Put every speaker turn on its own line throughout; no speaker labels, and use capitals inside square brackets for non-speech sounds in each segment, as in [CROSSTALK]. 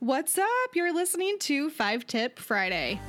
What's up? You're listening to Five Tip Friday.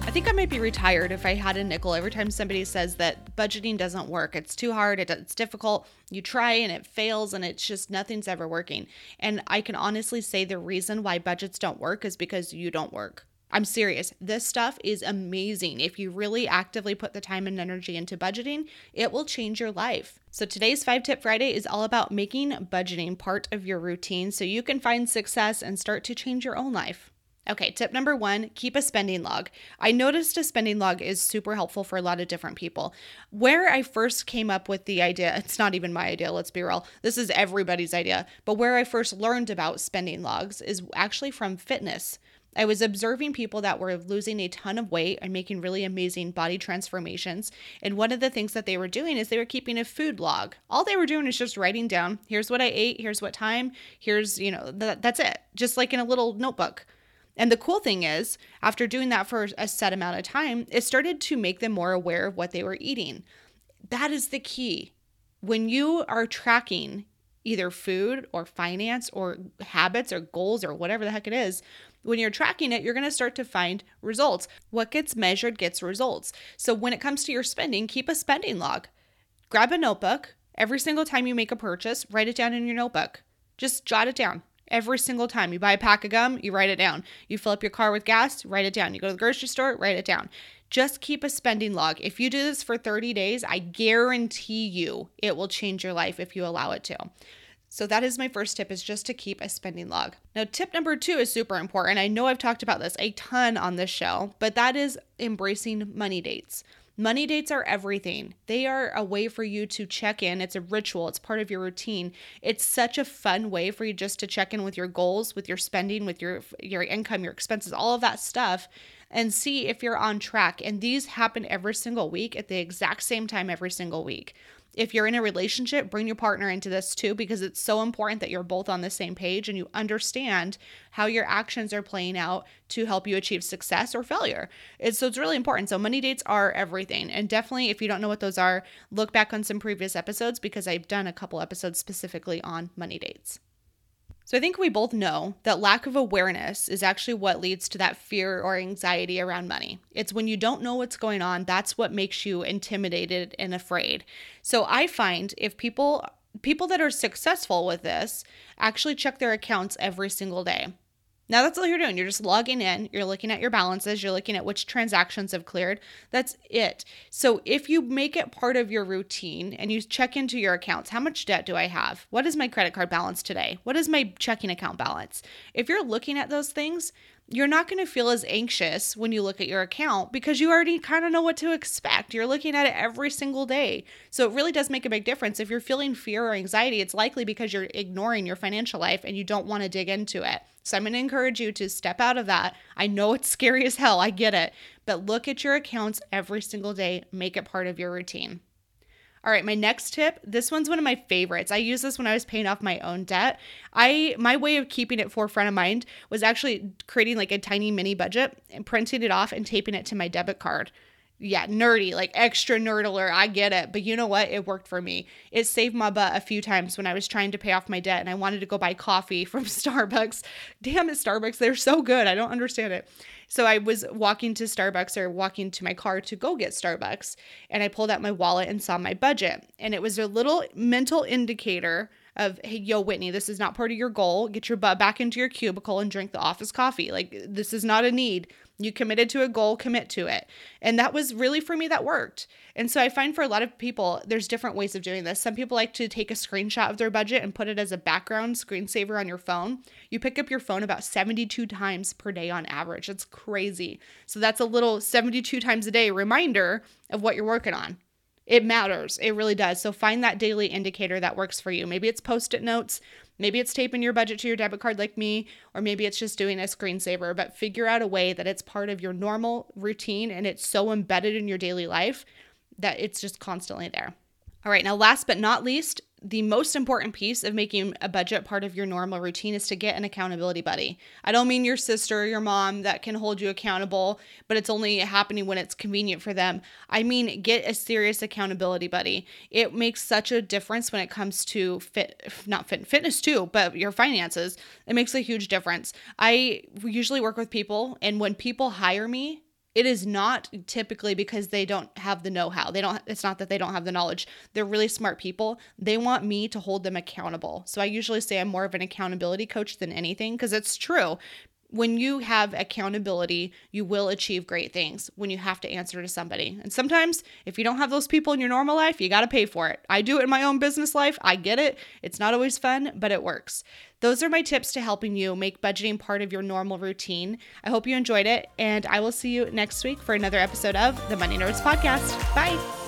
I think I might be retired if I had a nickel every time somebody says that budgeting doesn't work. It's too hard, it's difficult. You try and it fails, and it's just nothing's ever working. And I can honestly say the reason why budgets don't work is because you don't work. I'm serious. This stuff is amazing. If you really actively put the time and energy into budgeting, it will change your life. So, today's five tip Friday is all about making budgeting part of your routine so you can find success and start to change your own life. Okay, tip number one keep a spending log. I noticed a spending log is super helpful for a lot of different people. Where I first came up with the idea, [LAUGHS] it's not even my idea, let's be real. This is everybody's idea. But where I first learned about spending logs is actually from fitness. I was observing people that were losing a ton of weight and making really amazing body transformations. And one of the things that they were doing is they were keeping a food log. All they were doing is just writing down, here's what I ate, here's what time, here's, you know, th- that's it. Just like in a little notebook. And the cool thing is, after doing that for a set amount of time, it started to make them more aware of what they were eating. That is the key. When you are tracking either food or finance or habits or goals or whatever the heck it is, when you're tracking it, you're going to start to find results. What gets measured gets results. So when it comes to your spending, keep a spending log. Grab a notebook. Every single time you make a purchase, write it down in your notebook. Just jot it down. Every single time you buy a pack of gum, you write it down. You fill up your car with gas, write it down. You go to the grocery store, write it down. Just keep a spending log. If you do this for 30 days, I guarantee you it will change your life if you allow it to. So that is my first tip is just to keep a spending log. Now tip number 2 is super important. I know I've talked about this a ton on this show, but that is embracing money dates. Money dates are everything. They are a way for you to check in. It's a ritual, it's part of your routine. It's such a fun way for you just to check in with your goals, with your spending, with your your income, your expenses, all of that stuff and see if you're on track. And these happen every single week at the exact same time every single week if you're in a relationship, bring your partner into this too, because it's so important that you're both on the same page and you understand how your actions are playing out to help you achieve success or failure. It's, so it's really important. So, money dates are everything. And definitely, if you don't know what those are, look back on some previous episodes because I've done a couple episodes specifically on money dates. So I think we both know that lack of awareness is actually what leads to that fear or anxiety around money. It's when you don't know what's going on, that's what makes you intimidated and afraid. So I find if people people that are successful with this actually check their accounts every single day. Now that's all you're doing. You're just logging in, you're looking at your balances, you're looking at which transactions have cleared. That's it. So if you make it part of your routine and you check into your accounts, how much debt do I have? What is my credit card balance today? What is my checking account balance? If you're looking at those things, you're not going to feel as anxious when you look at your account because you already kind of know what to expect. You're looking at it every single day. So it really does make a big difference. If you're feeling fear or anxiety, it's likely because you're ignoring your financial life and you don't want to dig into it. So I'm going to encourage you to step out of that. I know it's [LAUGHS] scary as hell, I get it, but look at your accounts every single day, make it part of your routine. All right, my next tip, this one's one of my favorites. I used this when I was paying off my own debt. I my way of keeping it forefront of mind was actually creating like a tiny mini budget and printing it off and taping it to my debit card. Yeah, nerdy, like extra nerd alert. I get it. But you know what? It worked for me. It saved my butt a few times when I was trying to pay off my debt and I wanted to go buy coffee from [LAUGHS] Starbucks. Damn it, Starbucks. They're so good. I don't understand it. So I was walking to Starbucks or walking to my car to go get Starbucks, and I pulled out my wallet and saw my budget. And it was a little mental indicator of, hey, yo, Whitney, this is not part of your goal. Get your butt back into your cubicle and drink the office coffee. Like, this is not a need. You committed to a goal, commit to it. And that was really for me that worked. And so I find for a lot of people, there's different ways of doing this. Some people like to take a screenshot of their budget and put it as a background screensaver on your phone. You pick up your phone about 72 times per day on average. That's crazy. So that's a little 72 times a day reminder of what you're working on. It matters. It really does. So find that daily indicator that works for you. Maybe it's post it notes. Maybe it's taping your budget to your debit card like me, or maybe it's just doing a screensaver, but figure out a way that it's part of your normal routine and it's so embedded in your daily life that it's just constantly there. All right, now last but not least, the most important piece of making a budget part of your normal routine is to get an accountability buddy. I don't mean your sister or your mom that can hold you accountable, but it's only happening when it's convenient for them. I mean, get a serious accountability buddy. It makes such a difference when it comes to fit, not fit, fitness too, but your finances. It makes a huge difference. I usually work with people, and when people hire me, it is not typically because they don't have the know-how. They don't it's not that they don't have the knowledge. They're really smart people. They want me to hold them accountable. So i usually say i'm more of an accountability coach than anything because it's true when you have accountability, you will achieve great things when you have to answer to somebody. And sometimes, if you don't have those people in your normal life, you got to pay for it. I do it in my own business life. I get it. It's not always fun, but it works. Those are my tips to helping you make budgeting part of your normal routine. I hope you enjoyed it, and I will see you next week for another episode of the Money Nerds Podcast. Bye.